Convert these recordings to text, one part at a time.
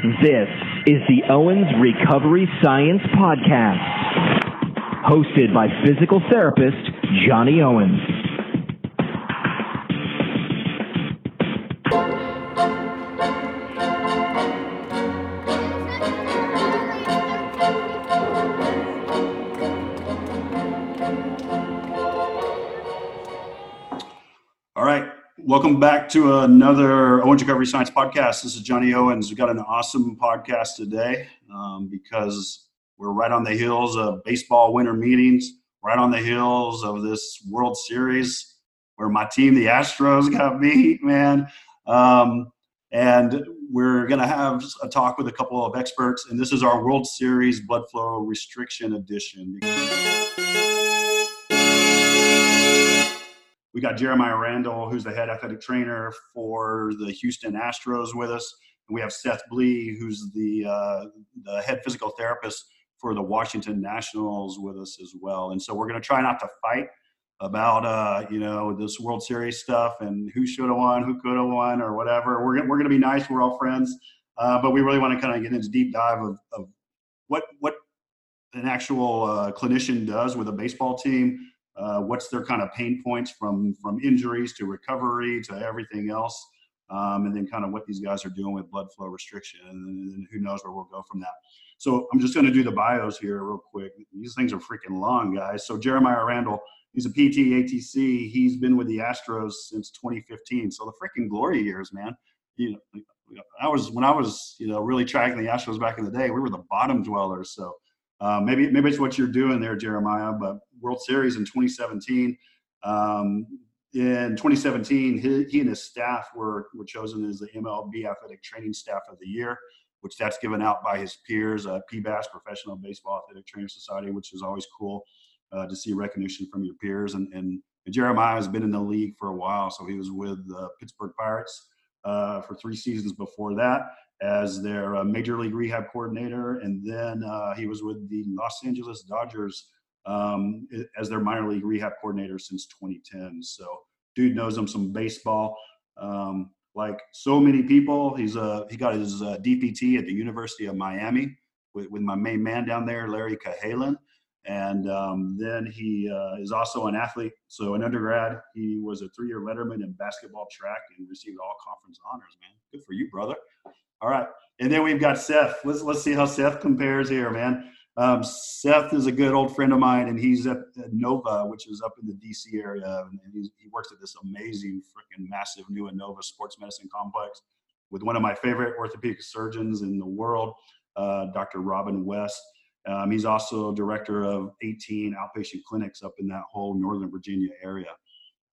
This is the Owens Recovery Science Podcast, hosted by physical therapist Johnny Owens. Welcome back to another Owens Recovery Science podcast. This is Johnny Owens. We've got an awesome podcast today um, because we're right on the heels of baseball winter meetings, right on the heels of this World Series where my team, the Astros, got beat, man. Um, and we're going to have a talk with a couple of experts, and this is our World Series blood flow restriction edition. We got Jeremiah Randall, who's the head athletic trainer for the Houston Astros, with us, and we have Seth Blee, who's the uh, the head physical therapist for the Washington Nationals, with us as well. And so we're going to try not to fight about uh, you know this World Series stuff and who should have won, who could have won, or whatever. We're we're going to be nice. We're all friends, uh, but we really want to kind of get into deep dive of, of what what an actual uh, clinician does with a baseball team uh, what's their kind of pain points from from injuries to recovery to everything else, um, and then kind of what these guys are doing with blood flow restriction, and who knows where we'll go from that. So I'm just going to do the bios here real quick. These things are freaking long, guys. So Jeremiah Randall, he's a PT ATC. He's been with the Astros since 2015. So the freaking glory years, man. You know, I was when I was you know really tracking the Astros back in the day. We were the bottom dwellers. So uh, maybe maybe it's what you're doing there, Jeremiah. But World Series in 2017. Um, in 2017, he, he, and his staff were were chosen as the MLB Athletic Training Staff of the Year, which that's given out by his peers, uh, PBATS, Professional Baseball Athletic Training Society, which is always cool uh, to see recognition from your peers. And, and, Jeremiah has been in the league for a while, so he was with the Pittsburgh Pirates uh, for three seasons before that as their uh, major league rehab coordinator, and then uh, he was with the Los Angeles Dodgers um, as their minor league rehab coordinator since 2010. So, dude knows him some baseball. Um, like so many people, he's uh, he got his uh, DPT at the University of Miami with, with my main man down there, Larry Cahalan. And um, then he uh, is also an athlete. So in undergrad, he was a three-year letterman in basketball, track, and received all conference honors. Man, good for you, brother. All right, and then we've got Seth. Let's let's see how Seth compares here, man. Um, Seth is a good old friend of mine, and he's at, Inova, which is up in the DC area, and he works at this amazing, freaking massive new Inova Sports Medicine Complex with one of my favorite orthopedic surgeons in the world, uh, Dr. Robin West. Um, he's also director of 18 outpatient clinics up in that whole Northern Virginia area.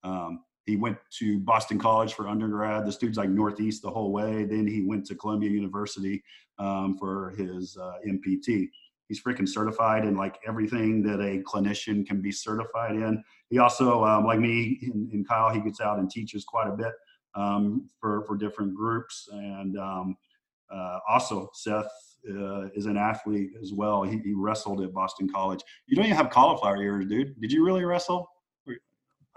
Um, he went to Boston College for undergrad. The student's like Northeast the whole way. Then he went to Columbia University um, for his uh, MPT. He's freaking certified in like everything that a clinician can be certified in. He also, um, like me and, Kyle, he gets out and teaches quite a bit um, for for different groups. And um, uh, also, Seth uh, is an athlete as well. He, he, wrestled at Boston College. You don't even have cauliflower ears, dude. Did you really wrestle?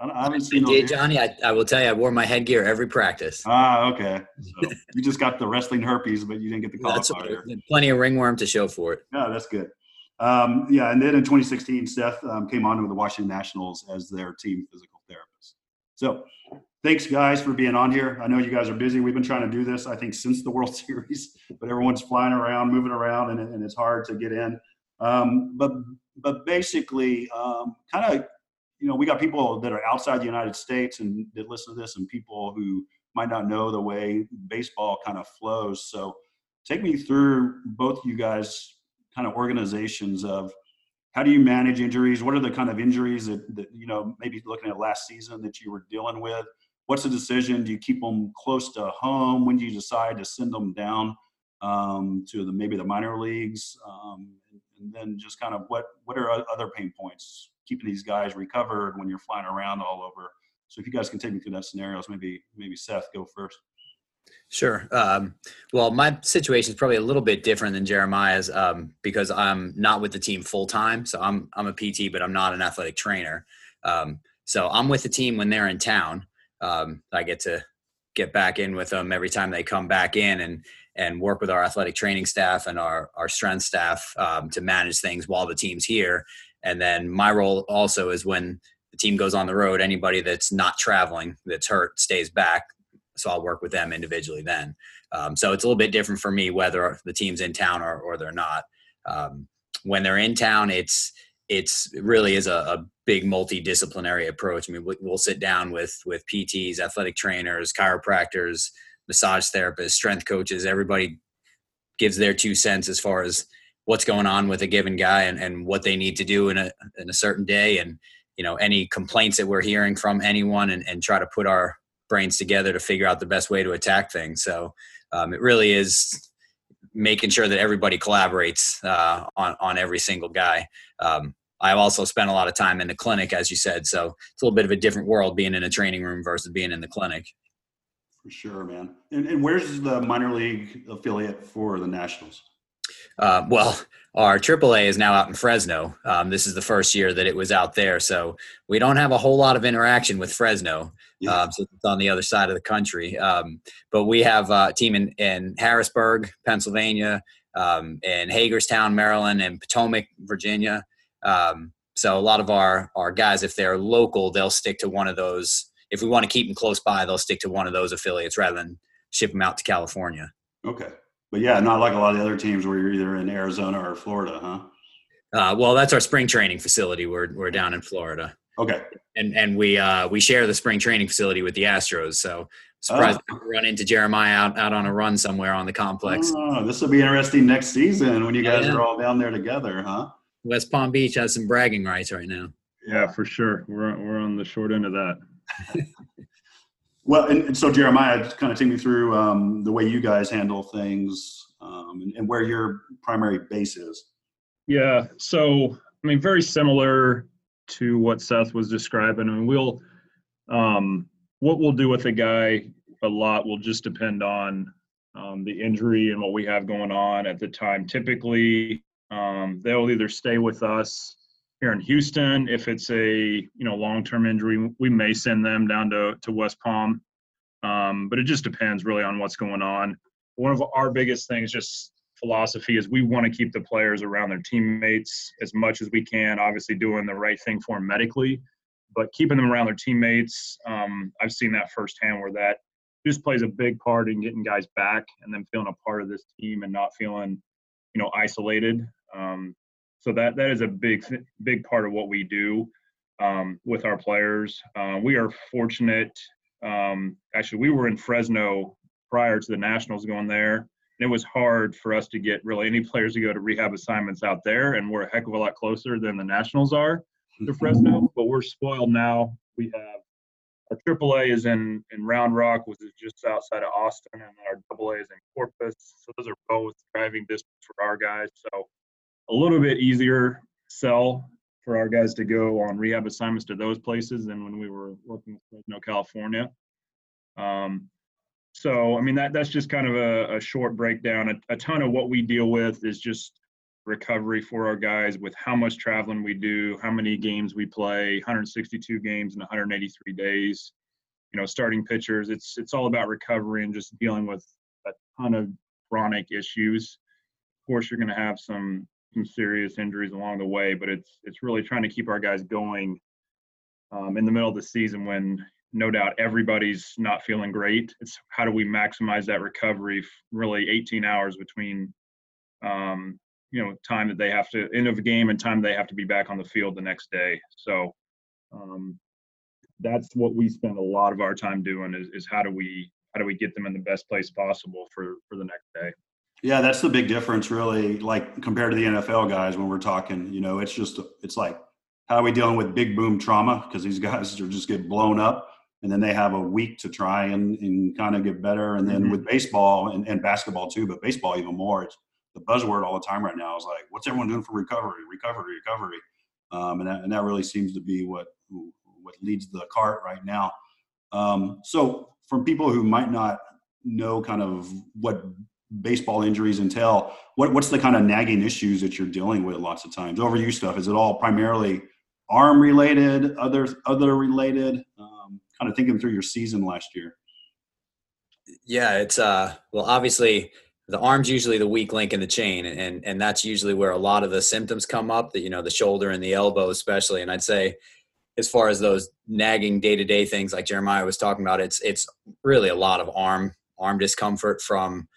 I, haven't seen did, Johnny. I, I will tell you, I wore my headgear every practice. Ah, okay. So you just got the wrestling herpes, but you didn't get the cauliflower. That's plenty of ringworm to show for it. Yeah, that's good. Um, yeah, and then in 2016, Seth um, came on with the Washington Nationals as their team physical. So, thanks guys for being on here. I know you guys are busy. We've been trying to do this, I think, since the World Series, but everyone's flying around, moving around, and, and it's hard to get in. Um, but but basically, um, kind of you know, we got people that are outside the United States and that listen to this, and people who might not know the way baseball kind of flows. So, take me through both you guys kind of organizations of how do you manage injuries? What are the kind of injuries that, that you know maybe looking at last season that you were dealing with? What's the decision? Do you keep them close to home? When do you decide to send them down um, to the maybe the minor leagues? Um, and then just kind of what what are other pain points keeping these guys recovered when you're flying around all over. So if you guys can take me through that scenarios, maybe maybe Seth go first. Sure. Um, well, my situation is probably a little bit different than Jeremiah's um, because I'm not with the team full time. So I'm I'm a PT, but I'm not an athletic trainer. Um, so I'm with the team when they're in town. Um, I get to get back in with them every time they come back in and and work with our athletic training staff and our our strength staff um, to manage things while the team's here. And then my role also is when the team goes on the road, anybody that's not traveling that's hurt stays back. So I'll work with them individually then. Um, so it's a little bit different for me whether the team's in town or, or they're not. Um, when they're in town, it's it's it really is a, a, big multidisciplinary approach. I mean, we'll sit down with with PTs, athletic trainers, chiropractors, massage therapists, strength coaches. Everybody gives their two cents as far as what's going on with a given guy and, and what they need to do in a in a certain day, and you know any complaints that we're hearing from anyone, and, and try to put our brains together to figure out the best way to attack things. So um, it really is making sure that everybody collaborates uh, on on every single guy. Um, I've also spent a lot of time in the clinic, as you said, so it's a little bit of a different world being in a training room versus being in the clinic. For sure, man. And, and where's the minor league affiliate for the Nationals? Uh, well, our AAA is now out in Fresno. Um, this is the first year that it was out there, so we don't have a whole lot of interaction with Fresno. Yeah. Um, so it's on the other side of the country. Um, but we have a team in, in Harrisburg, Pennsylvania, um, in Hagerstown, Maryland, and Potomac, Virginia. Um, so a lot of our our guys, if they're local, they'll stick to one of those. If we want to keep them close by, they'll stick to one of those affiliates rather than ship them out to California. Okay, but yeah, not like a lot of the other teams where you're either in Arizona or Florida, huh? Uh, well, that's our spring training facility. We're we're down in Florida. Okay. And and we uh, we share the spring training facility with the Astros. So surprised oh. run into Jeremiah out, out on a run somewhere on the complex. Oh, this will be interesting next season when you guys yeah. are all down there together, huh? West Palm Beach has some bragging rights right now. Yeah, for sure. We're we're on the short end of that. well, and, and, so Jeremiah, kind of take me through um, the way you guys handle things um, and, and where your primary base is. Yeah, so I mean, very similar to what Seth was describing. I mean, we'll um, what we'll do with a guy a lot will just depend on um, the injury and what we have going on at the time. Typically, um, they'll either stay with us here in Houston. If it's a you know long-term injury, we may send them down to to West Palm. Um, but it just depends really on what's going on. One of our biggest things, just philosophy, is we want to keep the players around their teammates as much as we can. Obviously, doing the right thing for them medically, but keeping them around their teammates. Um, I've seen that firsthand where that just plays a big part in getting guys back and then feeling a part of this team and not feeling, you know, isolated. Um, so that that is a big big part of what we do um, with our players. Uh, we are fortunate. Um, actually, we were in Fresno prior to the Nationals going there. And it was hard for us to get really any players to go to rehab assignments out there, and we're a heck of a lot closer than the Nationals are to Fresno. But we're spoiled now. We have our AAA is in in Round Rock, which is just outside of Austin, and our AA is in Corpus. So those are both driving distance for our guys. So a little bit easier sell for our guys to go on rehab assignments to those places than when we were working with Fresno, California. Um, so, I mean, that that's just kind of a, a short breakdown. A, a, ton of what we deal with is just recovery for our guys with how much traveling we do, how many games we play, 162 games in 183 days. You know, starting pitchers. It's it's all about recovery and just dealing with a ton of chronic issues. Of course, you're going to have some some serious injuries along the way, but it's it's really trying to keep our guys going um, in the middle of the season when no doubt everybody's not feeling great. It's how do we maximize that recovery? Really, 18 hours between um, you know time that they have to end of a game and time they have to be back on the field the next day. So um, that's what we spend a lot of our time doing is, is how do we how do we get them in the best place possible for for the next day. Yeah, that's the big difference, really. Like compared to the NFL guys, when we're talking, you know, it's just it's like how are we dealing with big boom trauma because these guys are just get blown up, and then they have a week to try and, and kind of get better. And then mm-hmm. with baseball and, and basketball too, but baseball even more, it's the buzzword all the time right now is like, what's everyone doing for recovery, recovery, recovery, um, and that, and that really seems to be what what leads the cart right now. Um, so from people who might not know kind of what baseball injuries entail, what, what's the kind of nagging issues that you're dealing with lots of times? Overuse stuff, is it all primarily arm related, other, other related? Um, kind of thinking through your season last year. Yeah, it's uh well obviously the arm's usually the weak link in the chain and and that's usually where a lot of the symptoms come up that you know the shoulder and the elbow especially and I'd say as far as those nagging day-to-day things like Jeremiah was talking about it's it's really a lot of arm arm discomfort from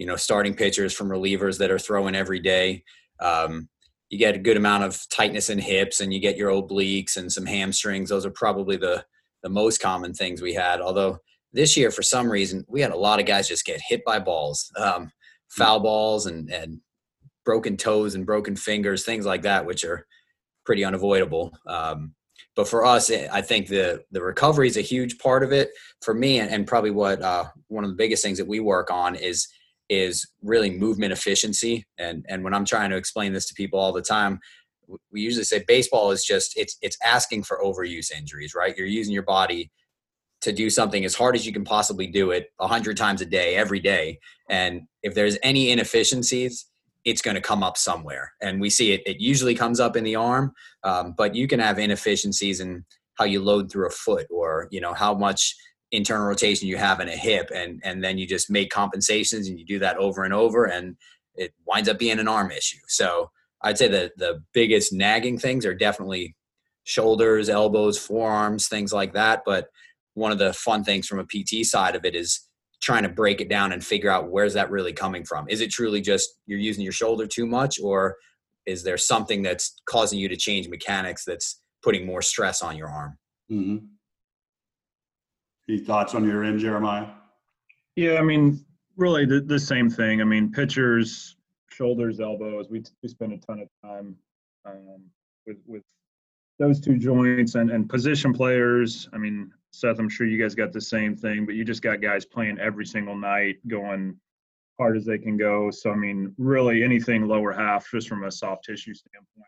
you know starting pitchers from relievers that are throwing every day. Um, you get a good amount of tightness in hips and you get your obliques and some hamstrings. Those are probably the the most common things we had. Although this year for some reason we had a lot of guys just get hit by balls um, foul balls and and broken toes and broken fingers things like that which are pretty unavoidable. Um, but for us eh, i think the the recovery is a huge part of it. For me and, and probably what uh, one of the biggest things that we work on is is really movement efficiency. And and when i'm trying to explain this to people all the time we usually say baseball is just it's it's asking for overuse injuries right? You're using your body to do something as hard as you can possibly do it 100 times a day every day. And if there's any inefficiencies it's going to come up somewhere. And we see it it usually comes up in the arm um, but you can have inefficiencies in how you load through a foot or you know how much internal rotation you have in a hip and and then you just make compensations and you do that over and over and it winds up being an arm issue. So i'd say that the biggest nagging things are definitely shoulders elbows forearms things like that but one of the fun things from a pt side of it is trying to break it down and figure out where's that really coming from. Is it truly just you're using your shoulder too much or is there something that's causing you to change mechanics that's putting more stress on your arm? Mm-hmm. Any thoughts on your end, Jeremiah? Yeah, I mean, really the, the same thing. I mean, pitchers, shoulders, elbows. We we spend a ton of time um, with with those two joints and and position players. I mean, Seth, I'm sure you guys got the same thing, but you just got guys playing every single night, going hard as they can go. So I mean, really anything lower half, just from a soft tissue standpoint.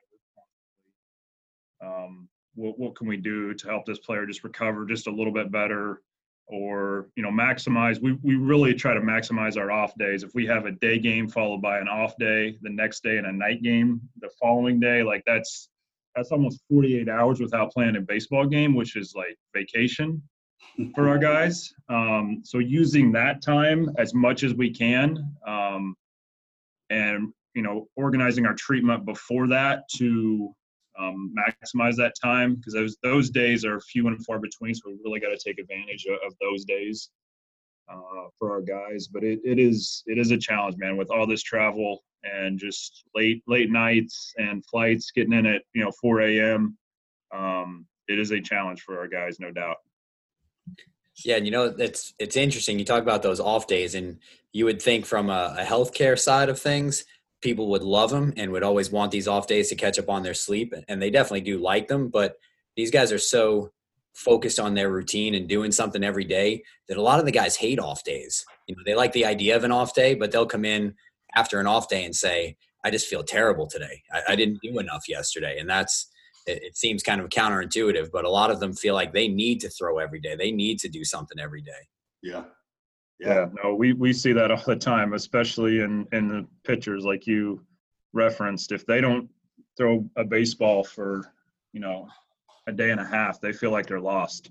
Um, what, what can we do to help this player just recover just a little bit better or you know maximize? We, we really try to maximize our off days. If we have a day game followed by an off day the next day and a night game the following day like that's that's almost 48 hours without playing a baseball game which is like vacation for our guys. Um, so using that time as much as we can um, and you know organizing our treatment before that to um, maximize that time because those those days are few and far between. So we really got to take advantage of, of those days uh, for our guys. But it, it is it is a challenge, man, with all this travel and just late late nights and flights getting in at you know 4 a.m. Um, it is a challenge for our guys, no doubt. Yeah, and you know it's it's interesting. You talk about those off days, and you would think from a, a healthcare side of things, people would love them and would always want these off days to catch up on their sleep and they definitely do like them but these guys are so focused on their routine and doing something every day that a lot of the guys hate off days. You know they like the idea of an off day but they'll come in after an off day and say i just feel terrible today. I, I didn't do enough yesterday. And that's it, it seems kind of counterintuitive but a lot of them feel like they need to throw every day. They need to do something every day. Yeah yeah, no, we, we see that all the time, especially in, in the pitchers like you referenced. If they don't throw a baseball for, you know, a day and a half, they feel like they're lost.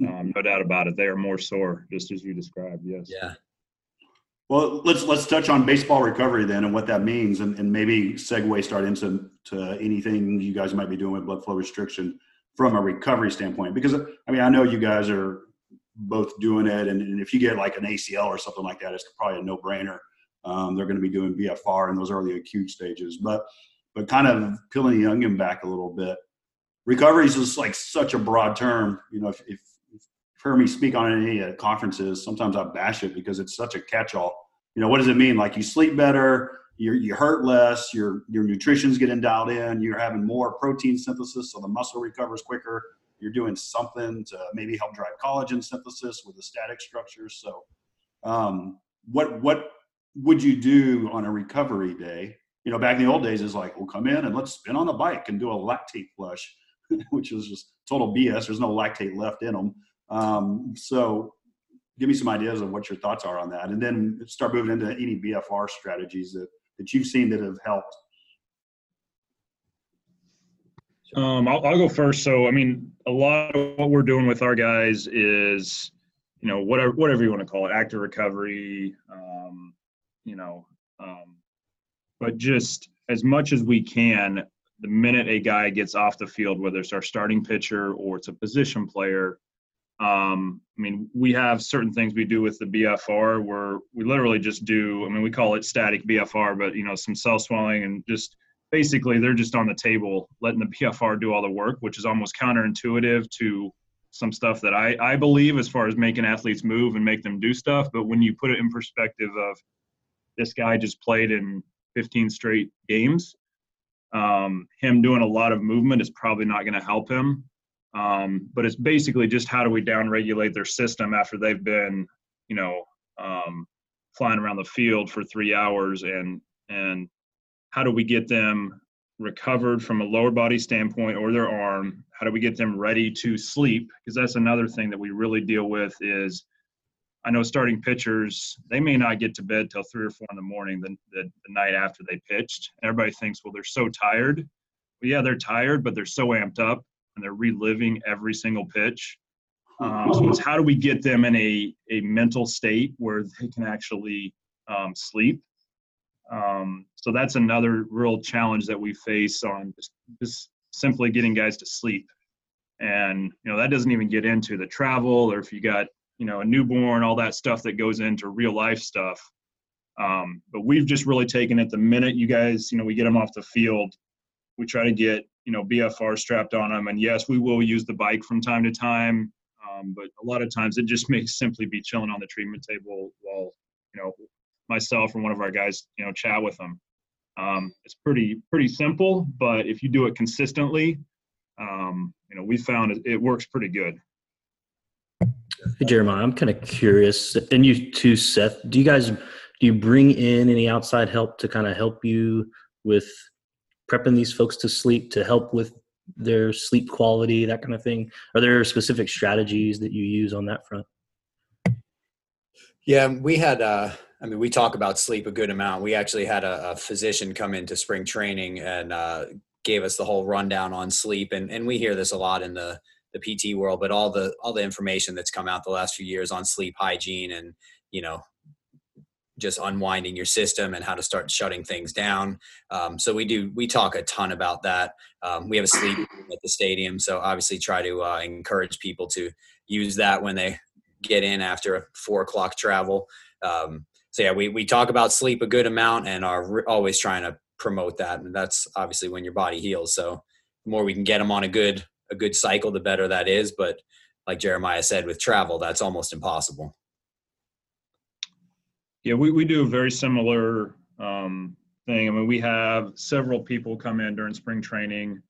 Um, no doubt about it. They are more sore, just as you described. Yes. Yeah. Well, let's let's touch on baseball recovery then and what that means, and, and maybe segue start into to anything you guys might be doing with blood flow restriction from a recovery standpoint. Because I mean, I know you guys are both doing it. And, and, if you get like an ACL or something like that, it's probably a no brainer. Um, they're going to be doing BFR in those early acute stages. But but kind of peeling the onion back a little bit, recovery is just like such a broad term. You know, if, if, if heard me speak on any uh, conferences, sometimes I bash it because it's such a catch-all. You know, what does it mean? Like you sleep better, you you hurt less, your your nutrition's getting dialed in, you're having more protein synthesis, so the muscle recovers quicker you're doing something to maybe help drive collagen synthesis with the static structures. So, um, what what would you do on a recovery day? You know, back in the old days, is like we'll come in and let's spin on the bike and do a lactate flush, which is just total BS. There's no lactate left in them. Um, so, give me some ideas of what your thoughts are on that, and then start moving into any BFR strategies that that you've seen that have helped um, I'll, I'll, go first. So, I mean, a lot of what we're doing with our guys is you know whatever whatever you want to call it, active recovery, um, you know, um, but just as much as we can, the minute a guy gets off the field, whether it's our starting pitcher or it's a position player, um, I mean, we have certain things we do with the BFR where we literally just do. I mean, we call it static BFR, but you know, some cell swelling and just basically they're just on the table letting the BFR do all the work, which is almost counterintuitive to some stuff that I, I believe as far as making athletes move and make them do stuff. But when you put it in perspective of this guy just played in 15 straight games, um, him doing a lot of movement is probably not going to help him. Um, but it's basically just how do we downregulate their system after they've been, you know, um, flying around the field for three hours and and how do we get them recovered from a lower body standpoint or their arm? How do we get them ready to sleep? Because that's another thing that we really deal with is i know starting pitchers they may not get to bed till three or four in the morning the, the, the night after they pitched. Everybody thinks well they're so tired. Yeah they're tired but they're so amped up and they're reliving every single pitch. Um, so it's how do we get them in a, a mental state where they can actually um, sleep um, so that's another real challenge that we face on just, just simply getting guys to sleep. And you know that doesn't even get into the travel or if you got you know a newborn, all that stuff that goes into real life stuff. Um, but we've just really taken it the minute you guys, you know, we get them off the field, we try to get you know BFR strapped on them. And yes, we will use the bike from time to time, um, but a lot of times it just may simply be chilling on the treatment table while you know myself and one of our guys, you know, chat with them. Um, it's pretty pretty simple, but if you do it consistently, um, you know, we found it, it works pretty good. Hey Jeremiah, I'm kind of curious, and you too, Seth. Do you guys do you bring in any outside help to kind of help you with prepping these folks to sleep, to help with their sleep quality, that kind of thing? Are there specific strategies that you use on that front? Yeah, we had uh, I mean, we talk about sleep a good amount. We actually had a, a physician come into spring training and uh, gave us the whole rundown on sleep, and and we hear this a lot in the the PT world, but all the all the information that's come out the last few years on sleep hygiene and you know just unwinding your system and how to start shutting things down. Um, so we do we talk a ton about that. Um, we have a sleep room at the stadium, so obviously try to uh, encourage people to use that when they get in after a four o'clock travel. Um, so yeah, we we talk about sleep a good amount and are re- always trying to promote that, and that's obviously when your body heals. So the more we can get them on a good a good cycle, the better that is. But like Jeremiah said, with travel, that's almost impossible. Yeah, we, we do a very similar um, thing. I mean, we have several people come in during spring training,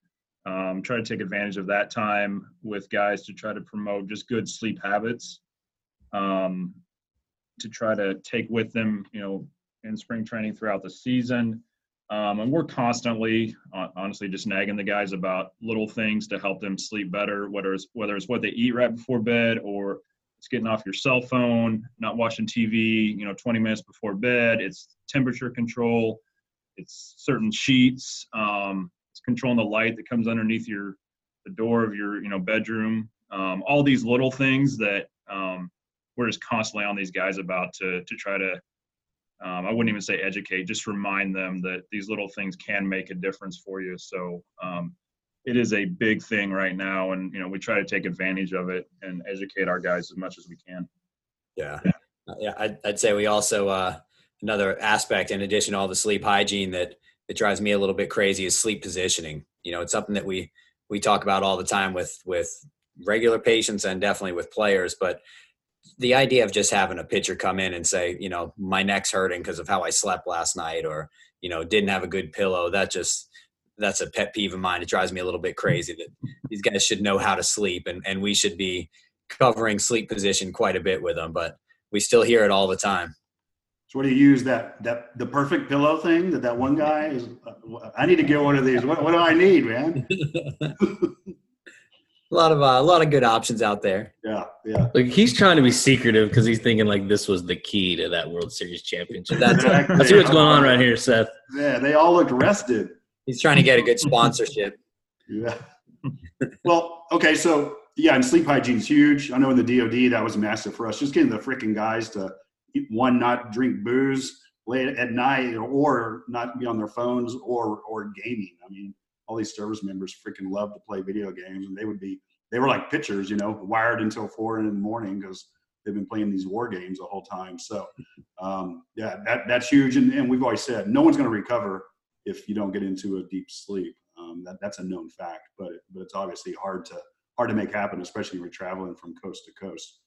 um, try to take advantage of that time with guys to try to promote just good sleep habits. Um, to try to take with them, you know, in spring training throughout the season. Um, and we're constantly, honestly, just nagging the guys about little things to help them sleep better, whether it's whether it's what they eat right before bed or it's getting off your cell phone, not watching TV, you know, 20 minutes before bed. It's temperature control. It's certain sheets. Um, it's controlling the light that comes underneath your the door of your you know bedroom. Um, all these little things that um, we're just constantly on these guys about to to try to um, I wouldn't even say educate, just remind them that these little things can make a difference for you. So um, it is a big thing right now, and you know we try to take advantage of it and educate our guys as much as we can. Yeah, yeah, uh, yeah I'd, I'd say we also uh, another aspect in addition to all the sleep hygiene that that drives me a little bit crazy is sleep positioning. You know, it's something that we we talk about all the time with with regular patients and definitely with players, but the idea of just having a pitcher come in and say, you know, my neck's hurting because of how I slept last night, or you know, didn't have a good pillow. That just that's a pet peeve of mine. It drives me a little bit crazy that these guys should know how to sleep, and and we should be covering sleep position quite a bit with them, but we still hear it all the time. So what do you use that that the perfect pillow thing that that one guy is? I need to get one of these. What, what do I need, man? a lot of uh, a lot of good options out there. Yeah, yeah. Like he's trying to be secretive because he's thinking like this was the key to that World Series championship. That's exactly. I see what's going on right here, Seth. Yeah, they all looked rested. He's trying to get a good sponsorship. yeah. Well, okay, so yeah, and sleep hygiene is huge. I know in the DoD that was massive for us. Just getting the freaking guys to one not drink booze late at night or not be on their phones or or gaming. I mean, all these service members freaking love to play video games, and they would be they were like pitchers, you know, wired until four in the morning because they've been playing these war games the whole time. So, um, yeah, that that's huge. And, and we've always said no one's going to recover if you don't get into a deep sleep. Um, that that's a known fact, but but it's obviously hard to hard to make happen, especially when you're traveling from coast to coast.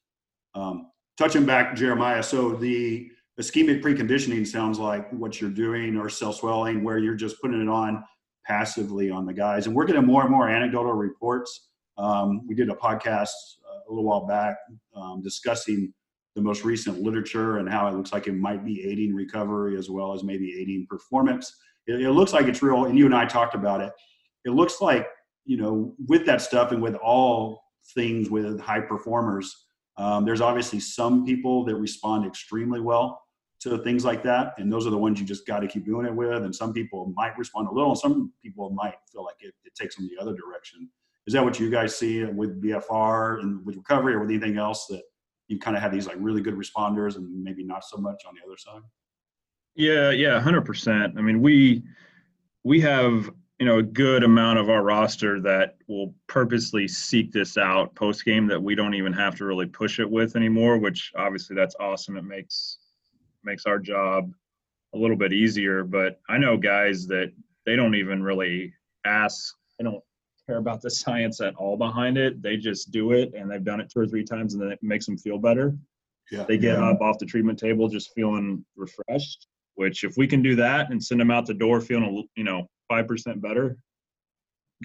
Um, touching back, Jeremiah. So the ischemic preconditioning sounds like what you're doing, or cell swelling, where you're just putting it on passively on the guys. And we're getting more and more anecdotal reports. Um, we did a podcast uh, a little while back um, discussing the most recent literature and how it looks like it might be aiding recovery as well as maybe aiding performance. It, it looks like it's real, and you and I talked about it. It looks like you know, with that stuff and with all things with high performers, um, there's obviously some people that respond extremely well to things like that, and those are the ones you just got to keep doing it with. And some people might respond a little, and some people might feel like it, it takes them the other direction. Is that what you guys see with BFR and with recovery, or with anything else that you kind of have these like really good responders and maybe not so much on the other side? Yeah, yeah, hundred percent. I mean, we we have you know a good amount of our roster that will purposely seek this out post game that we don't even have to really push it with anymore which obviously that's awesome it makes makes our job a little bit easier. But I know guys that they don't even really ask, they don't care about the science at all behind it. They just do it and they've done it two or three times and then it makes them feel better. Yeah, they get yeah. up off the treatment table just feeling refreshed, which if we can do that and send them out the door feeling, you know, 5% better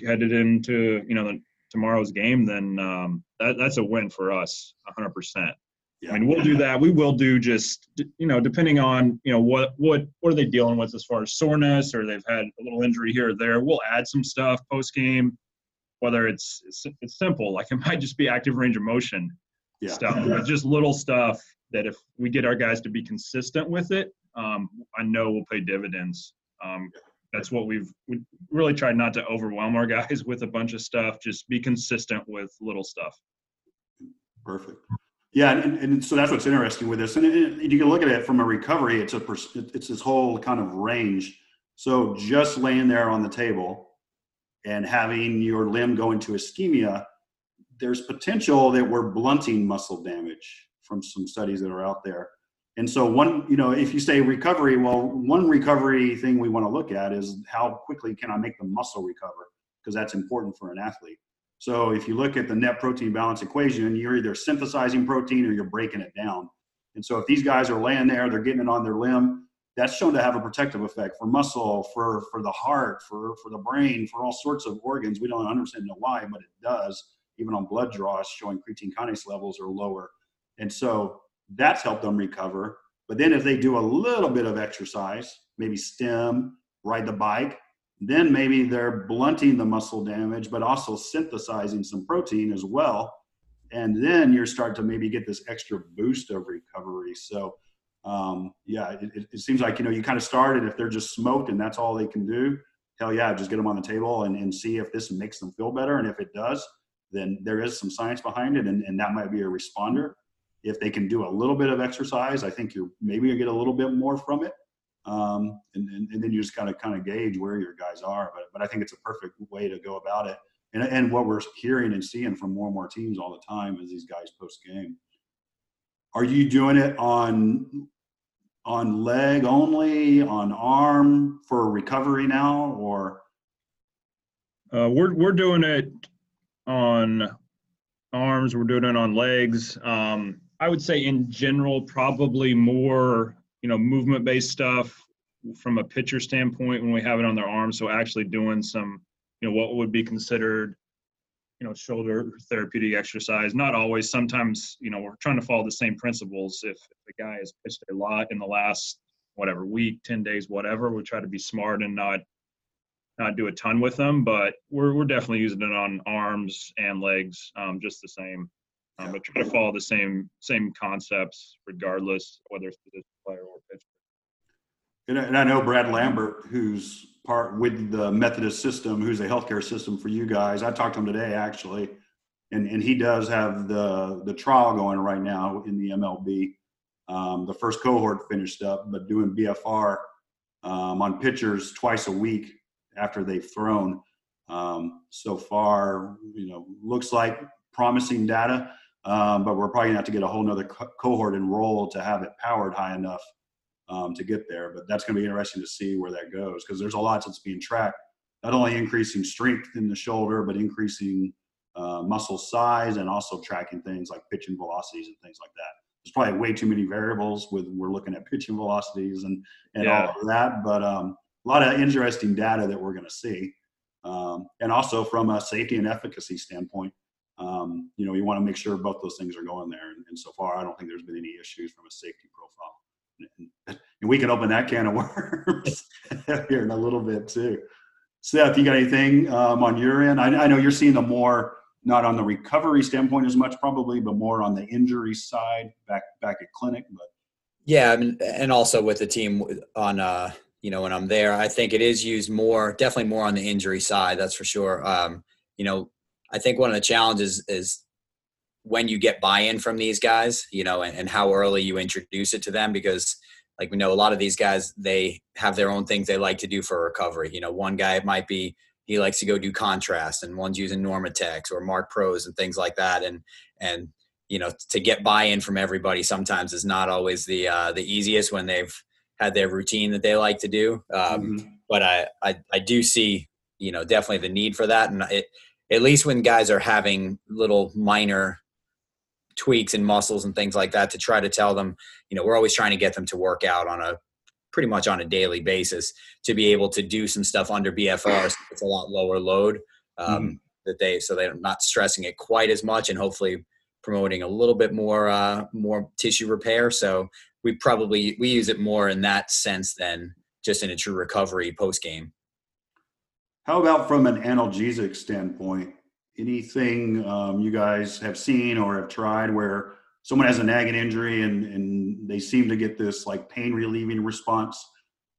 headed into, you know, the, tomorrow's game, then um, that, that's a win for us 100%. Yeah. I mean, we'll do that. We will do just you know, depending on you know what what what are they dealing with as far as soreness or they've had a little injury here or there. We'll add some stuff post game, whether it's, it's, it's simple like it might just be active range of motion yeah. stuff, yeah. just little stuff that if we get our guys to be consistent with it, um, I know we'll pay dividends. Um, that's what we've we really tried not to overwhelm our guys with a bunch of stuff. Just be consistent with little stuff. Perfect. Yeah, and, and so that's what's interesting with this, and, you can look at it from a recovery. It's a it's this whole kind of range. So just laying there on the table and having your limb go into ischemia, there's potential that we're blunting muscle damage from some studies that are out there. And so one, you know, if you say recovery, well, one recovery thing we want to look at is how quickly can I make the muscle recover? Because that's important for an athlete. So if you look at the net protein balance equation, you're either synthesizing protein or you're breaking it down. And so if these guys are laying there, they're getting it on their limb, that's shown to have a protective effect for muscle, for for the heart, for for the brain, for all sorts of organs. We don't understand know why, but it does. Even on blood draws, showing creatine kinase levels are lower. And so that's helped them recover. But then if they do a little bit of exercise, maybe stem, ride the bike, then maybe they're blunting the muscle damage, but also synthesizing some protein as well. And then you're starting to maybe get this extra boost of recovery. So, um, yeah, it, it, seems like, you know, you kind of start and if they're just smoked and that's all they can do, hell yeah, just get them on the table and, and see if this makes them feel better. And if it does, then there is some science behind it and, and that might be a responder if they can do a little bit of exercise, I think you're maybe you get a little bit more from it. Um, and, and, and, then you just kind of kind of gauge where your guys are. But but I think it's a perfect way to go about it. And and what we're hearing and seeing from more and more teams all the time is these guys post game. Are you doing it on on leg only, on arm for recovery now, or? Uh, we're we're doing it on arms. We're doing it on legs. Um, I would say in general, probably more, you know, movement based stuff from a pitcher standpoint when we have it on their arm. So actually doing some, you know, what would be considered, you know, shoulder therapeutic exercise. Not always. Sometimes, you know, we're trying to follow the same principles. If, the guy has pitched a lot in the last whatever week, ten days, whatever, we try to be smart and not not do a ton with them. But we're we're definitely using it on arms and legs, um, just the same um, but try to follow the same same concepts regardless whether it's position player or pitcher. And, and I know Brad Lambert, who's part with the Methodist system, who's a healthcare system for you guys. I talked to him today actually. and and he does have the the trial going right now in the MLB. Um, the first cohort finished up, but doing BFR um, on pitchers twice a week after they've thrown. Um, so far, you know, looks like promising data, um, but we're probably gonna have to get a whole nother co- cohort enrolled to have it powered high enough um, to get there. But that's gonna be interesting to see where that goes because there's a lot that's being tracked, not only increasing strength in the shoulder, but increasing uh, muscle size and also tracking things like pitching velocities and things like that. There's probably way too many variables with we're looking at pitching velocities and and Yeah. all of that, but um, a lot of interesting data that we're going to see, um, and also from a safety and efficacy standpoint. Um, you know, you want to make sure both those things are going there, and, and so far, I don't think there's been any issues from a safety profile. And, and we can open that can of worms here in a little bit too. Seth, you got anything um, on your end? I, I know you're seeing the more not on the recovery standpoint as much probably, but more on the injury side back back at clinic. But Yeah, I mean, and also with the team on, uh, you know, when I'm there, I think it is used more, definitely more on the injury side. That's for sure. Um, you know, I think one of the challenges is when you get buy-in from these guys, you know, and, and how early you introduce it to them, because like we know a lot of these guys, they have their own things they like to do for recovery. You know, one guy might be he likes to go do contrast, and one's using NormaTecs or Marc Pros and things like that, and and you know to get buy-in from everybody sometimes is not always the uh, the easiest when they've had their routine that they like to do um, Mhm. but I, I i do see you know definitely the need for that and it at least when guys are having little minor tweaks in muscles and things like that to try to tell them you know we're always trying to get them to work out on a pretty much on a daily basis to be able to do some stuff under bfr so it's a lot lower load um, that they so they're not stressing it quite as much and hopefully promoting a little bit more uh, more tissue repair. So we probably we use it more in that sense than just in a true recovery post game. How about from an analgesic standpoint? Anything um, you guys have seen or have tried where someone has a nagging injury and, and they seem to get this like pain relieving response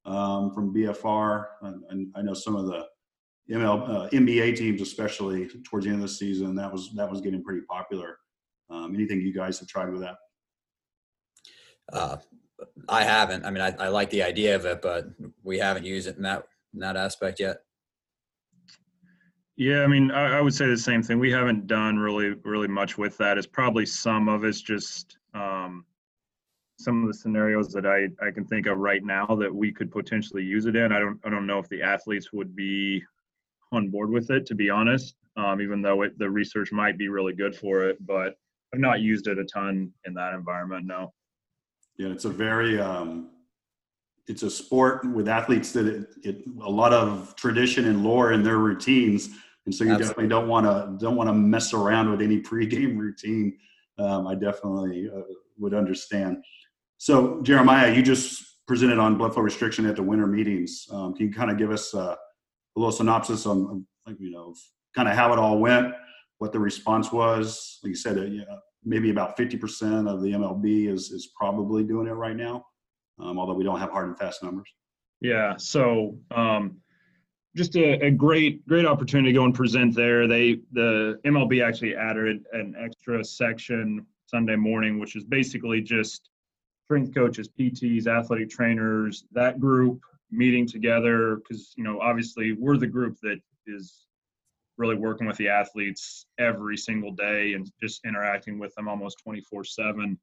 um, from BFR? And, and I know some of the ML, uh, NBA teams, especially towards the end of the season, that was that was getting pretty popular. Um, anything you guys have tried with that? Uh, I haven't. I mean, I, I like the idea of it, but we haven't used it in that in that aspect yet. Yeah, I mean, I, I would say the same thing. We haven't done really, really much with that. It's probably some of it's just um, some of the scenarios that I, I can think of right now that we could potentially use it in. I don't I don't know if the athletes would be on board with it, to be honest. Um, even though it, the research might be really good for it, but I've not used it a ton in that environment. No. Yeah, it's a very um, it's a sport with athletes that it, it a lot of tradition and lore in their routines, and so you Absolutely. definitely don't want to don't want to mess around with any pregame routine. Um, I definitely uh, would understand. So Jeremiah, you just presented on blood flow restriction at the winter meetings. Um, can you kind of give us uh, a little synopsis on, on, like, you know, kind of how it all went, what the response was? Like you said, uh, yeah, maybe about 50% of the MLB is, is probably doing it right now, um, although we don't have hard and fast numbers. Yeah. So um, just a, a great, great opportunity to go and present there. They the MLB actually added an extra section Sunday morning, which is basically just strength coaches, PTs, athletic trainers, that group meeting together because you know obviously we're the group that is really working with the athletes every single day and just interacting with them almost 24 7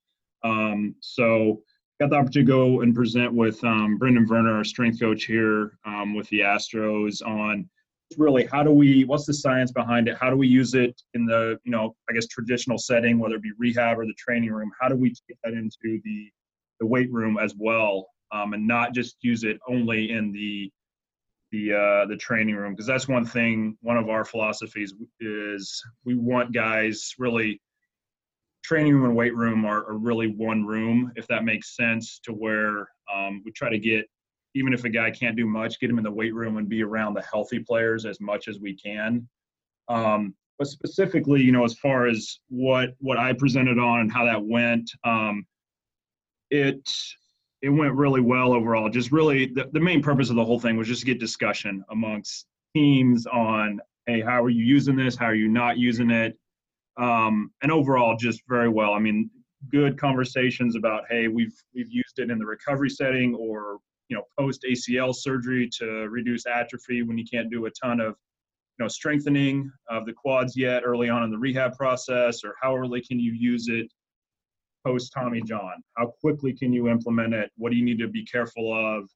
um, so got the opportunity to go and present with um, Brendan Werner, our strength coach here um, with the Astros on really how do we what's the science behind it? How do we use it in the you know i guess traditional setting whether it be rehab or the training room? How do we take that into the the weight room as well um, and not just use it only in the the uh, the training room? Because that's one thing one of our philosophies is we want guys really training room and weight room are, are really one room if that makes sense to where um, we try to get even if a guy can't do much get him in the weight room and be around the healthy players as much as we can. Um, but specifically you know as far as what what i presented on and how that went um, it it went really well overall. Just really the, the main purpose of the whole thing was just to get discussion amongst teams on hey how are you using this? How are you not using it um, and overall just very well. I mean, good conversations about hey, we've we've used it in the recovery setting or you know post ACL surgery to reduce atrophy when you can't do a ton of you know strengthening of the quads yet early on in the rehab process, or how early can you use it post Tommy John? How quickly can you implement it? What do you need to be careful of?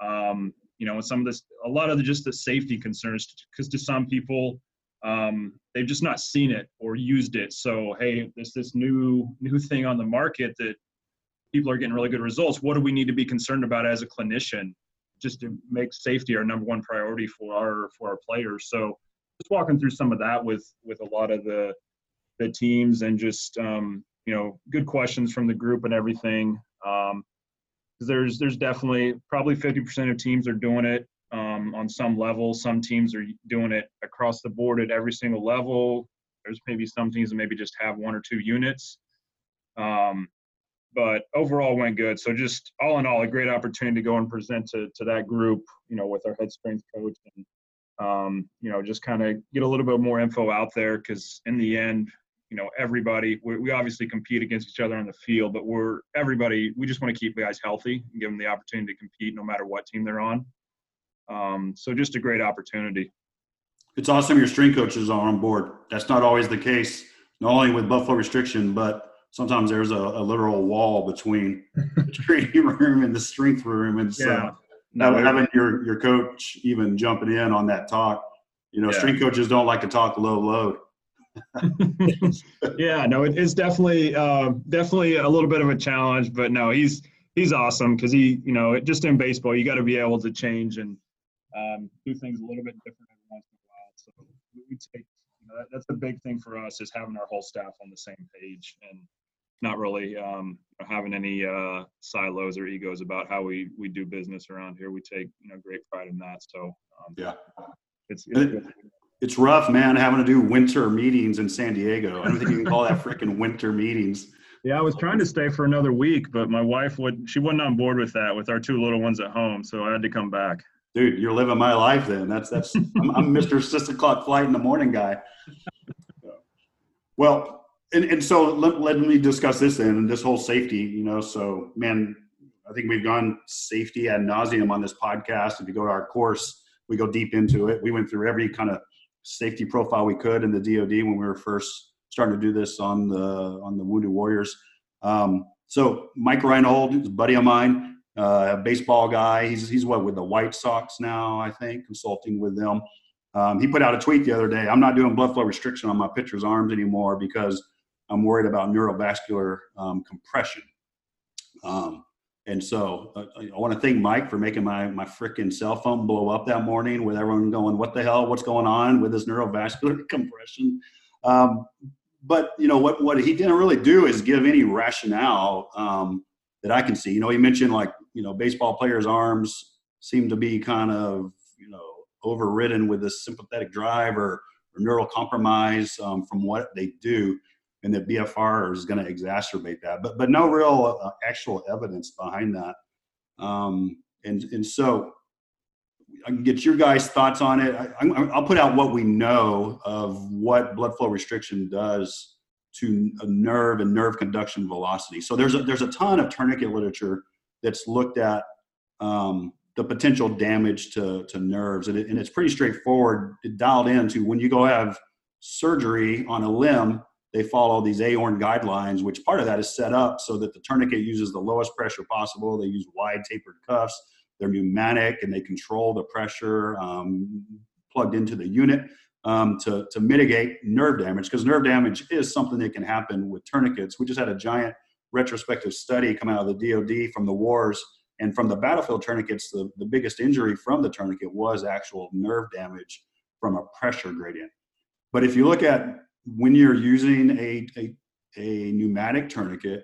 Um, you know, and some of this, a lot of the, just the safety concerns, because to some people, um, they've just not seen it or used it. So, hey, there's this new new thing on the market that people are getting really good results. What do we need to be concerned about as a clinician, just to make safety our number one priority for our for our players? So, just walking through some of that with with a lot of the the teams and just um, you know good questions from the group and everything. Um, there's there's definitely probably 50% of teams are doing it um, on some level. Some teams are doing it across the board at every single level. There's maybe some teams that maybe just have one or two units. Um, but overall went good. So just all in all, a great opportunity to go and present to, to that group, you know, with our head strength coach and, um, you know, just kind of get a little bit more info out there because in the end, you know everybody we, we obviously compete against each other on the field but we're everybody we just want to keep guys healthy and give them the opportunity to compete no matter what team they're on um, so just a great opportunity it's awesome your strength coaches are on board that's not always the case not only with blood flow restriction but sometimes there's a, a literal wall between the training room and the strength room and so yeah. no, having your your coach even jumping in on that talk you know yeah. strength coaches don't like to talk low load yeah, no, it, it's definitely uh, definitely a little bit of a challenge, but no, he's he's awesome because he, you know, just in baseball, you got to be able to change and um, do things a little bit different every once in a while. So we take, you know, that, that's a big thing for us is having our whole staff on the same page and not really um, having any uh, silos or egos about how we we do business around here. We take you know great pride in that. So um, yeah, it's, it's it's rough, man, having to do winter meetings in San Diego. I don't think you can call that freaking winter meetings. Yeah, I was trying to stay for another week, but my wife would she wasn't on board with that with our two little ones at home, so I had to come back. Dude, you're living my life then. That's that's I'm, I'm Mr. Six o'clock flight in the morning guy. Well, and, and so let, let me discuss this then and this whole safety, you know. So man, I think we've gone safety ad nauseum on this podcast. If you go to our course, we go deep into it. We went through every kind of safety profile we could in the DoD when we were first starting to do this on the on the Wounded Warriors. Um, so Mike Reinold is a buddy of mine, uh, baseball guy. He's he's what with the White Sox now, I think, consulting with them. Um, he put out a tweet the other day. I'm not doing blood flow restriction on my pitcher's arms anymore because I'm worried about neurovascular um, compression. Um, and so uh, I want to thank Mike for making my my freaking cell phone blow up that morning with everyone going, "What the hell? What's going on with this neurovascular compression?" Um, but you know what what he didn't really do is give any rationale um, that I can see. You know, he mentioned like you know baseball players' arms seem to be kind of you know overridden with this sympathetic drive or, or neural compromise um, from what they do and that BFR is going to exacerbate that. But but no real uh, actual evidence behind that. Um, and and so I can get your guys' thoughts on it. I, will put out what we know of what blood flow restriction does to a nerve and nerve conduction velocity. So there's a, there's a ton of tourniquet literature that's looked at um, the potential damage to, to nerves, and, it, and it's pretty straightforward. It dialed into when you go have surgery on a limb they follow these AORN guidelines, which part of that is set up so that the tourniquet uses the lowest pressure possible. They use wide tapered cuffs. They're pneumatic and they control the pressure um, plugged into the unit um, to, to mitigate nerve damage because nerve damage is something that can happen with tourniquets. We just had a giant retrospective study come out of the DoD from the wars and from the battlefield tourniquets. The, the biggest injury from the tourniquet was actual nerve damage from a pressure gradient. But if you look at when you're using a, a, a pneumatic tourniquet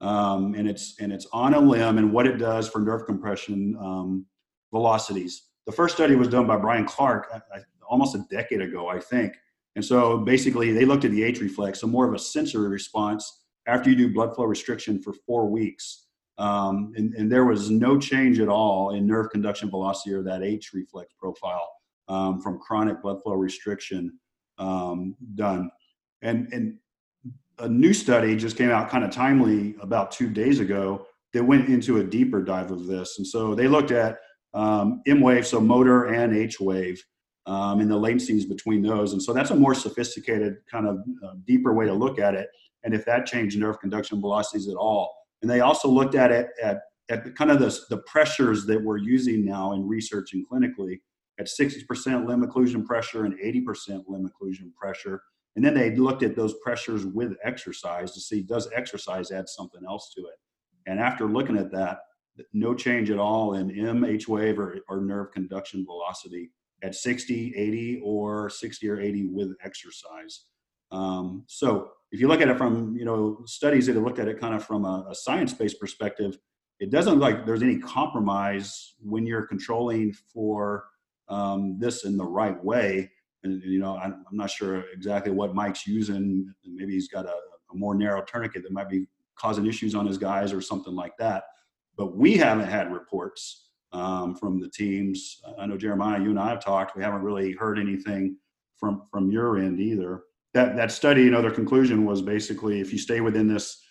um, and it's and it's on a limb and what it does for nerve compression um, velocities. The first study was done by Brian Clark I, I, almost a decade ago, I think. And so basically, they looked at the H reflex, so more of a sensory response after you do blood flow restriction for four weeks. Um, and, and, there was no change at all in nerve conduction velocity or that H reflex profile um, from chronic blood flow restriction um, done. And, and a new study just came out kind of timely about two days ago that went into a deeper dive of this. And so they looked at um, M wave, so motor and H wave, um, and the latencies between those. And so that's a more sophisticated, kind of uh, deeper way to look at it. And if that changed nerve conduction velocities at all. And they also looked at it at, at kind of the, the pressures that we're using now in research and clinically at 60% limb occlusion pressure and 80% limb occlusion pressure. And then they looked at those pressures with exercise to see does exercise add something else to it. And after looking at that, no change at all in M, H wave, or, or nerve conduction velocity at 60, 80, or 60 or 80 with exercise. Um, so if you look at it from, you know, studies that have looked at it kind of from a, a science-based perspective, it doesn't look like there's any compromise when you're controlling for um, this in the right way. And, you know, I'm, I'm, not sure exactly what Mike's using. Maybe he's got a, a more narrow tourniquet that might be causing issues on his guys or something like that. But we haven't had reports um, from the teams. I know Jeremiah, you and I have talked. We haven't really heard anything from from your end either. That that study, know, their conclusion was basically if you stay within this,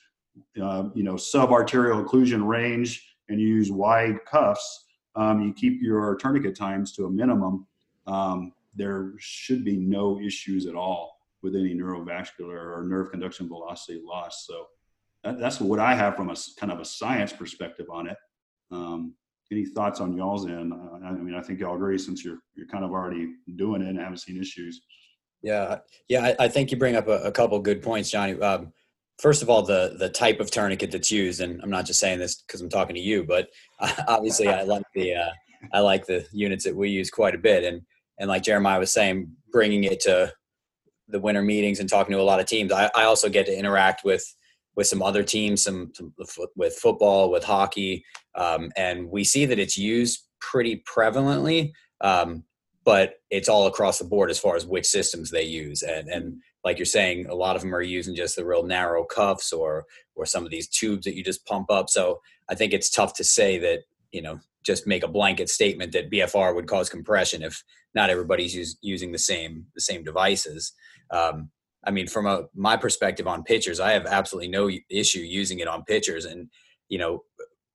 uh, you know, subarterial occlusion range and you use wide cuffs, um, you keep your tourniquet times to a minimum. Um, there should be no issues at all with any neurovascular or nerve conduction velocity loss. So that, that's what I have from a kind of a science perspective on it. Um, any thoughts on y'all's end? I mean, I think y'all agree since you're you're kind of already doing it and haven't seen issues. Yeah, yeah, I, I think you bring up a, a couple good points, Johnny. Um, first of all, the the type of tourniquet that's used, and I'm not just saying this because I'm talking to you, but obviously I like the uh, I like the units that we use quite a bit, and and like Jeremiah was saying, bringing it to the winter meetings and talking to a lot of teams. I, I also get to interact with with some other teams, some, some with football, with hockey, um, and we see that it's used pretty prevalently. Um, but it's all across the board as far as which systems they use, and and like you're saying, a lot of them are using just the real narrow cuffs or or some of these tubes that you just pump up. So I think it's tough to say that you know just make a blanket statement that BFR would cause compression if not everybody's use, using the same the same devices. Um, I mean, from a my perspective on pitchers, I have absolutely no issue using it on pitchers, and you know,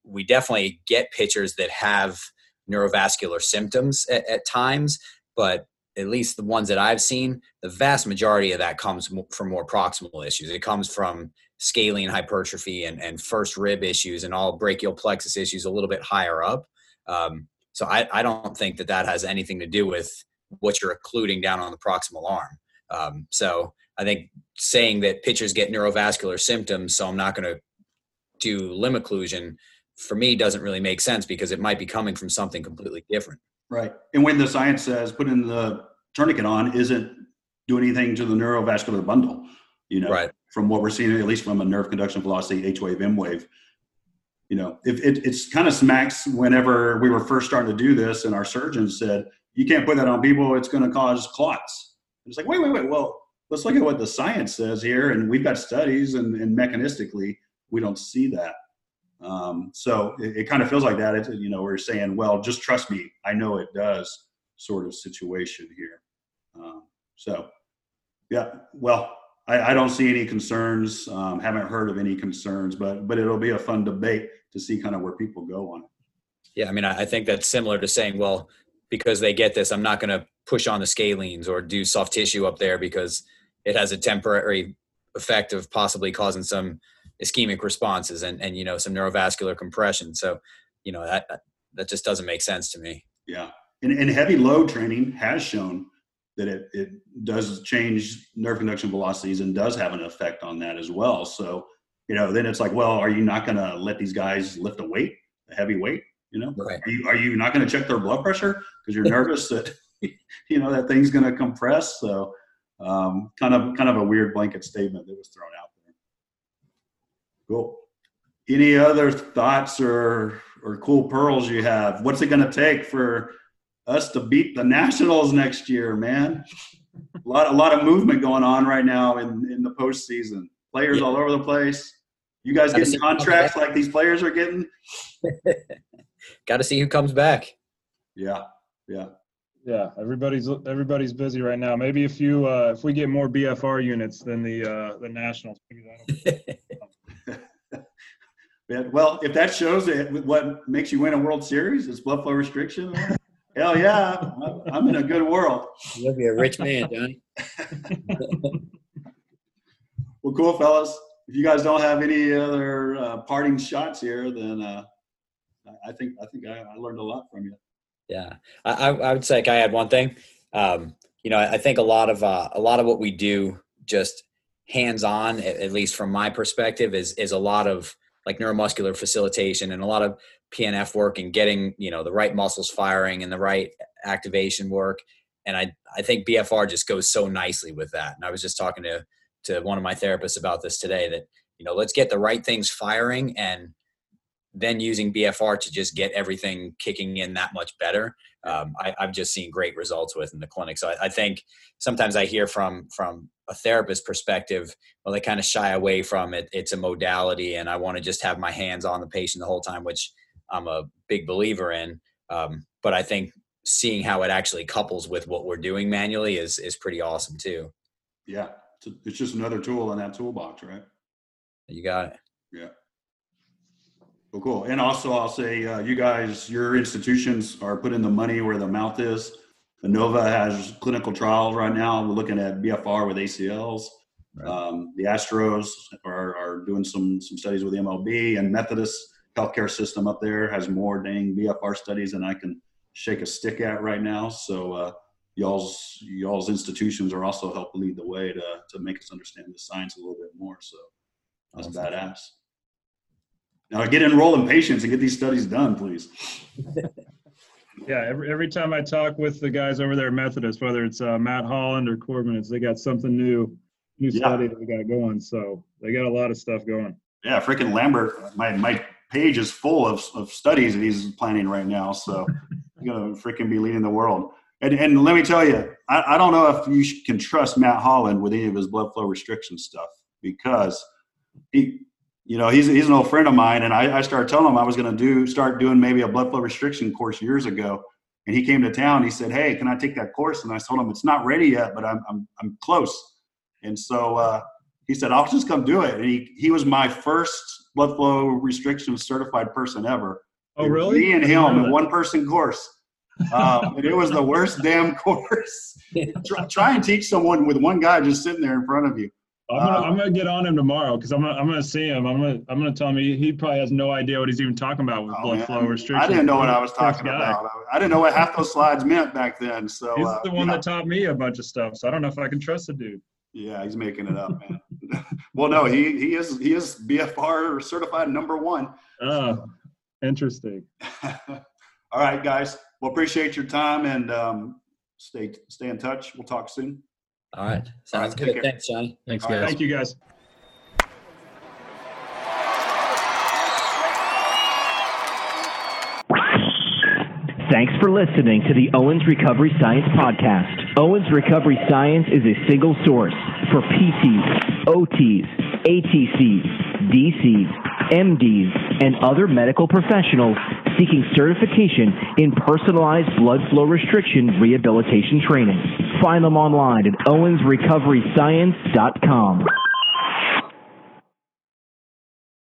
we definitely get pitchers that have neurovascular symptoms at, at times, but at least the ones that I've seen, the vast majority of that comes from more proximal issues. It comes from scalene hypertrophy and, and first rib issues and all brachial plexus issues a little bit higher up. Um, so I, I, don't think that that has anything to do with what you're occluding down on the proximal arm. Um, so I think saying that pitchers get neurovascular symptoms, so I'm not going to do limb occlusion, for me doesn't really make sense because it might be coming from something completely different. Right. And when the science says putting the tourniquet on isn't doing anything to the neurovascular bundle, you know, right. from what we're seeing, at least from a nerve conduction velocity, H wave, M wave, you know, if it, it's kind of smacks whenever we were first starting to do this and our surgeons said, you can't put that on people, it's going to cause clots. It's like, wait, wait, wait. Well, let's look at what the science says here, and we've got studies, and, and mechanistically, we don't see that. Um, so it, it, kind of feels like that. It's, you know, we're saying, well, just trust me, I know it does, sort of situation here. Um, so, yeah, well, I, I, don't see any concerns. Um, haven't heard of any concerns, but but it'll be a fun debate to see kind of where people go on it. Yeah, I mean, I think that's similar to saying, well, because they get this, I'm not going to push on the scalenes or do soft tissue up there because it has a temporary effect of possibly causing some ischemic responses and, and you know some neurovascular compression. So you know that that just doesn't make sense to me. Yeah. And, and heavy load training has shown that it, it does change nerve conduction velocities and does have an effect on that as well. So you know then it's like well are you not going to let these guys lift a weight a heavy weight you know? Right. are you, are you not going to check their blood pressure? Because you're nervous that you know that thing's going to compress. So um, kind of kind of a weird blanket statement that was thrown out. Cool. Any other thoughts or or cool pearls you have? What's it going to take for us to beat the Nationals next year, man? a lot a lot of movement going on right now in in the postseason. Players yeah. all over the place. You guys getting contracts like these players are getting? Got to see who comes back. Yeah, yeah. Yeah, everybody's everybody's busy right now. Maybe if you uh, if we get more BFR units than the uh, the Nationals, maybe that'll. Yeah, well, if that shows it, what makes you win a World Series is blood flow restriction. Hell yeah, I'm in a good world. You'll be a rich man, Johnny. well, cool, fellas. If you guys don't have any other uh, parting shots here, then uh, I think I think I, I, learned a lot from you. Yeah, I, I would say I had one thing. Um, you know, I think a lot of uh, a lot of what we do, just hands on, at, at least from my perspective, is is a lot of like neuromuscular facilitation and a lot of PNF work and getting you know the right muscles firing and the right activation work. And I I think BFR just goes so nicely with that. And I was just talking to to one of my therapists about this today that you know let's get the right things firing and then using BFR to just get everything kicking in that much better. Um, I, have just seen great results with in the clinic. So I, I, think sometimes I hear from from a therapist perspective, well, they kind of shy away from it. It's a modality, and I want to just have my hands on the patient the whole time, which I'm a big believer in. Um, but I think seeing how it actually couples with what we're doing manually is is pretty awesome too. Yeah, it's just another tool in that toolbox, right? You got it. Yeah. Well, cool. And also, I'll say, uh, you guys, your institutions are putting the money where the mouth is. Inova has clinical trials right now. We're looking at BFR with ACLs. Right. Um, the Astros are, are doing some some studies with MLB, and Methodist healthcare system up there has more dang BFR studies than I can shake a stick at right now. So uh, y'all's y'all's institutions are also help lead the way to to make us understand the science a little bit more. So that's awesome. badass. Now get enrolled in patients and get these studies done, please. yeah, every every time I talk with the guys over there at Methodist, whether it's uh, Matt Holland or Corbin, it's they got something new, new yeah. study that they got going. So they got a lot of stuff going. Yeah, freaking Lambert, my my page is full of of studies that he's planning right now. So you're gonna freaking be leading the world. And, and let me tell you, I, I don't know if you can trust Matt Holland with any of his blood flow restriction stuff because he you know, he's he's an old friend of mine, and I, I started telling him I was going to do start doing maybe a blood flow restriction course years ago. And he came to town. He said, "Hey, can I take that course?" And I told him it's not ready yet, but I'm I'm I'm close. And so uh, he said, "I'll just come do it." And he he was my first blood flow restriction certified person ever. Oh, really? Me and him in one person course. Um, and it was the worst damn course. try, try, and teach someone with one guy just sitting there in front of you. I'm gonna, um, I'm gonna get on him tomorrow because I'm gonna, I'm gonna see him. I'm gonna, I'm gonna tell him he, he probably has no idea what he's even talking about with oh, blood man. flow restrictions. I didn't know what I was talking about. I didn't know what half those slides meant back then. So he's uh, the one yeah. that taught me a bunch of stuff. So I don't know if I can trust the dude. Yeah, he's making it up, man. well, no, he he is he is BFR certified number one. Oh, so. interesting. All right, guys. Well, appreciate your time and um, stay stay in touch. We'll talk soon. All right. Sounds All right, good. Thanks, Johnny. Thanks, guys. Right, thank you, guys. Thanks for listening to the Owens Recovery Science Podcast. Owens Recovery Science is a single source for PTs, OTs, ATCs, DCs, MDs, and other medical professionals seeking certification in personalized blood flow restriction rehabilitation training. Find them online at owensrecoveryscience.com.